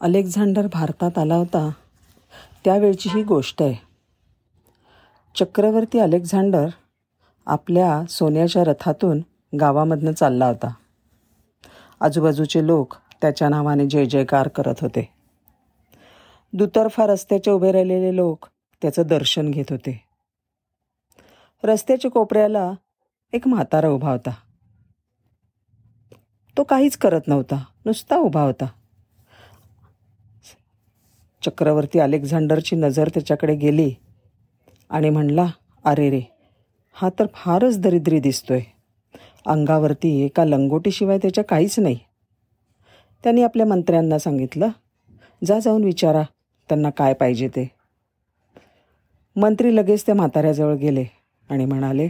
Alexander भारतात आला होता. त्यावेळची ही गोष्ट आहे. चक्रवर्ती अलेक्झांडर आपल्या सोन्याच्या रथातून गावामधनं चालला होता. आजूबाजूचे लोक त्याच्या नावाने जय जयकार करत होते. दुतर्फा रस्त्याचे उभे राहिलेले लोक त्याचं दर्शन घेत होते. रस्त्याच्या कोपऱ्याला एक म्हातारा उभा होता. तो काहीच करत नव्हता नुसता उभा होता. चक्रवर्ती अलेक्झांडरची नजर त्याच्याकडे गेली आणि म्हणला अरे रे हा तर फारच दरिद्री दिसतोय. अंगावरती एका लंगोटीशिवाय त्याच्या काहीच नाही. त्यांनी आपल्या मंत्र्यांना सांगितलं जा जाऊन विचारा त्यांना काय पाहिजे ते. मंत्री लगेच त्या म्हाताऱ्याजवळ गेले आणि म्हणाले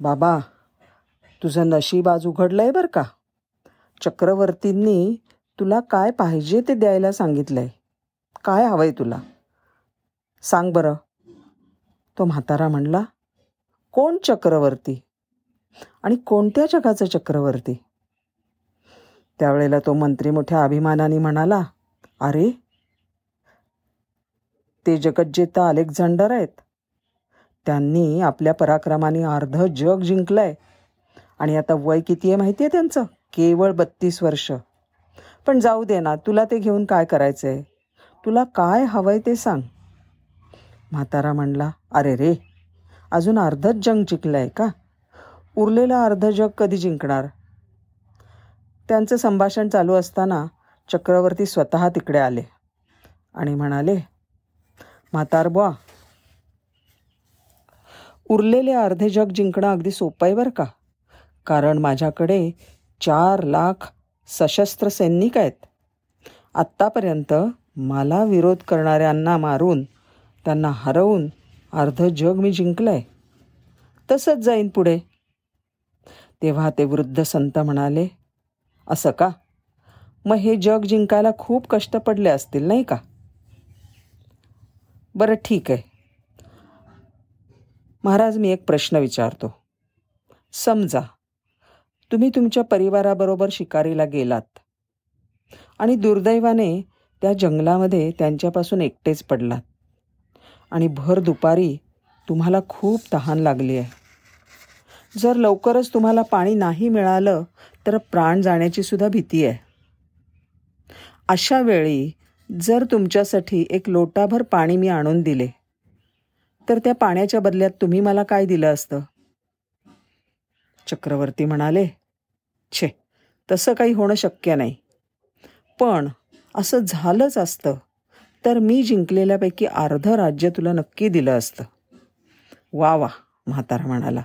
बाबा तुझं नशीब आज उघडलं आहे बरं का? चक्रवर्तींनी तुला काय पाहिजे ते द्यायला सांगितलंय? काय हवंय तुला? सांग बरं. तो म्हातारा म्हणला कोण चक्रवर्ती? आणि कोणत्या जगाचा चक्रवर्ती? त्यावेळेला तो मंत्री मोठ्या अभिमानाने म्हणाला अरे ते जगज्जेता अलेक्झांडर आहेत त्यांनी आपल्या पराक्रमाने अर्ध जग जिंकलंय. आणि आता वय किती आहे माहिती आहे त्यांचं? केवळ बत्तीस वर्ष. पण जाऊ दे ना तुला ते घेऊन काय करायचं आहे तुला काय हवंय ते सांग. म्हातारा म्हणला अरे रे अजून अर्धच जंग जिंकलं आहे का? उरलेलं अर्ध जग कधी जिंकणार? त्यांचं संभाषण चालू असताना चक्रवर्ती स्वतः तिकडे आले आणि म्हणाले म्हातार बुवा उरलेले अर्धे जग जिंकणं अगदी सोपं आहे बरं का? कारण माझ्याकडे चार लाख सशस्त्र सैनिक आहेत. आत्तापर्यंत मला विरोध करणाऱ्यांना मारून त्यांना हरवून अर्ध जग मी जिंकलं आहे तसंच जाईन पुढे. तेव्हा ते वृद्ध संत म्हणाले असं का? मग हे जग जिंकायला खूप कष्ट पडले असतील नाही का? बरं ठीक आहे. महाराज मी एक प्रश्न विचारतो. समजा तुम्ही तुमच्या परिवाराबरोबर शिकारीला गेलात. आणि दुर्दैवाने त्या जंगलामध्ये त्यांच्यापासून एकटेच पडलात. आणि भर दुपारी तुम्हाला खूप तहान लागली आहे. जर लवकरच तुम्हाला पाणी नाही मिळालं तर प्राण जाण्याची सुद्धा भीती आहे. अशा वेळी जर तुमच्यासाठी एक लोटाभर पाणी मी आणून दिले तर त्या पाण्याच्या बदल्यात तुम्ही मला काय दिलं असतं? चक्रवर्ती म्हणाले छे. तसं काही होणं शक्य नाही. पण असं झालंच असतं तर मी जिंकलेल्यापैकी अर्धं राज्य तुला नक्की दिलं असतं. वा वा म्हातारा म्हणाला.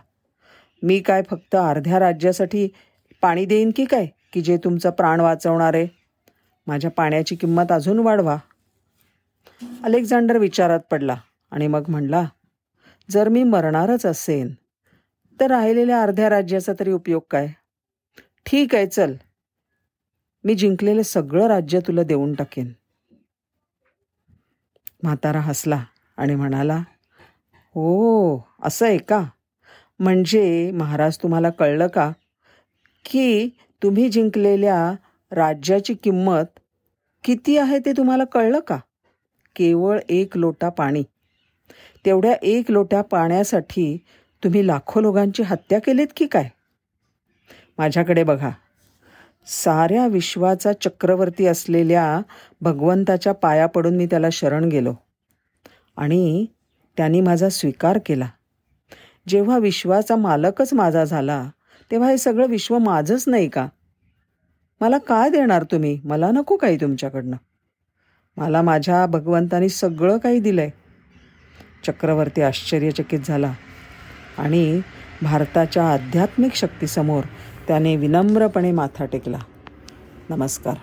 मी काय फक्त अर्ध्या राज्यासाठी पाणी देईन की काय की जे तुमचा प्राण वाचवणार आहे? माझ्या पाण्याची किंमत अजून वाढवा. अलेक्झांडर विचारात पडला आणि मग म्हणला जर मी मरणारच असेन तर राहिलेल्या अर्ध्या राज्याचा तरी उपयोग काय? ठीक आहे चल. मी जिंकलेलं सगळं राज्य तुला देऊन टाकेन. म्हातारा हसला आणि म्हणाला हो असं आहे का? म्हणजे महाराज तुम्हाला कळलं का की तुम्ही जिंकलेल्या राज्याची किंमत किती आहे ते तुम्हाला कळलं का? केवळ एक लोटा पाणी. तेवढ्या एक लोट्या पाण्यासाठी तुम्ही लाखो लोकांची हत्या केलीत की काय? माझ्याकडे बघा. साऱ्या विश्वाचा चक्रवर्ती असलेल्या भगवंताच्या पाया पडून मी त्याला शरण गेलो. आणि त्यांनी माझा स्वीकार केला. जेव्हा विश्वाचा मालकच माझा झाला तेव्हा हे सगळं विश्व माझंच नाही का? मला काय देणार तुम्ही? मला नको काही तुमच्याकडनं. मला माझ्या भगवंतानी सगळं काही दिलं आहे चक्रवर्ती आश्चर्यचकित झाला आणि भारताच्या आध्यात्मिक शक्तीसमोर त्याने विनम्रपणे माथा टेकला. नमस्कार.